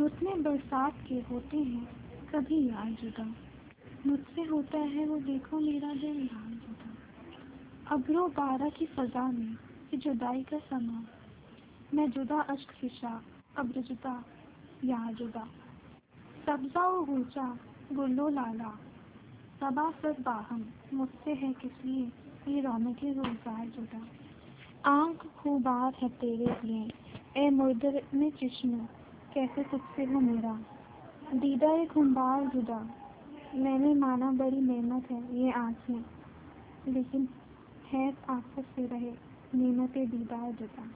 रुतने बरसात के होते हैं कभी यार जुदा मुझसे होता है, वो देखो मेरा दिल यार जुदा अब्रो बारह की सजा में जुदाई का समा। मैं जुदा अश्क फिशा अब्र जुदा यार जुदा सब्जा व गुलचा गुल्लो लाला। सबा सर बाहम, मुझसे है किस लिए? ये रौनक रोज़गार जुदा आँख खूबार है तेरे लिए। ए मुर्दर में चश्म कैसे तुझसे हो मेरा? दीदा एक खुम्बार जुदा। मैंने माना बड़ी नेमत है ये आँखें लेकिन है आपस से रहे, नेमत दीदार जुदा।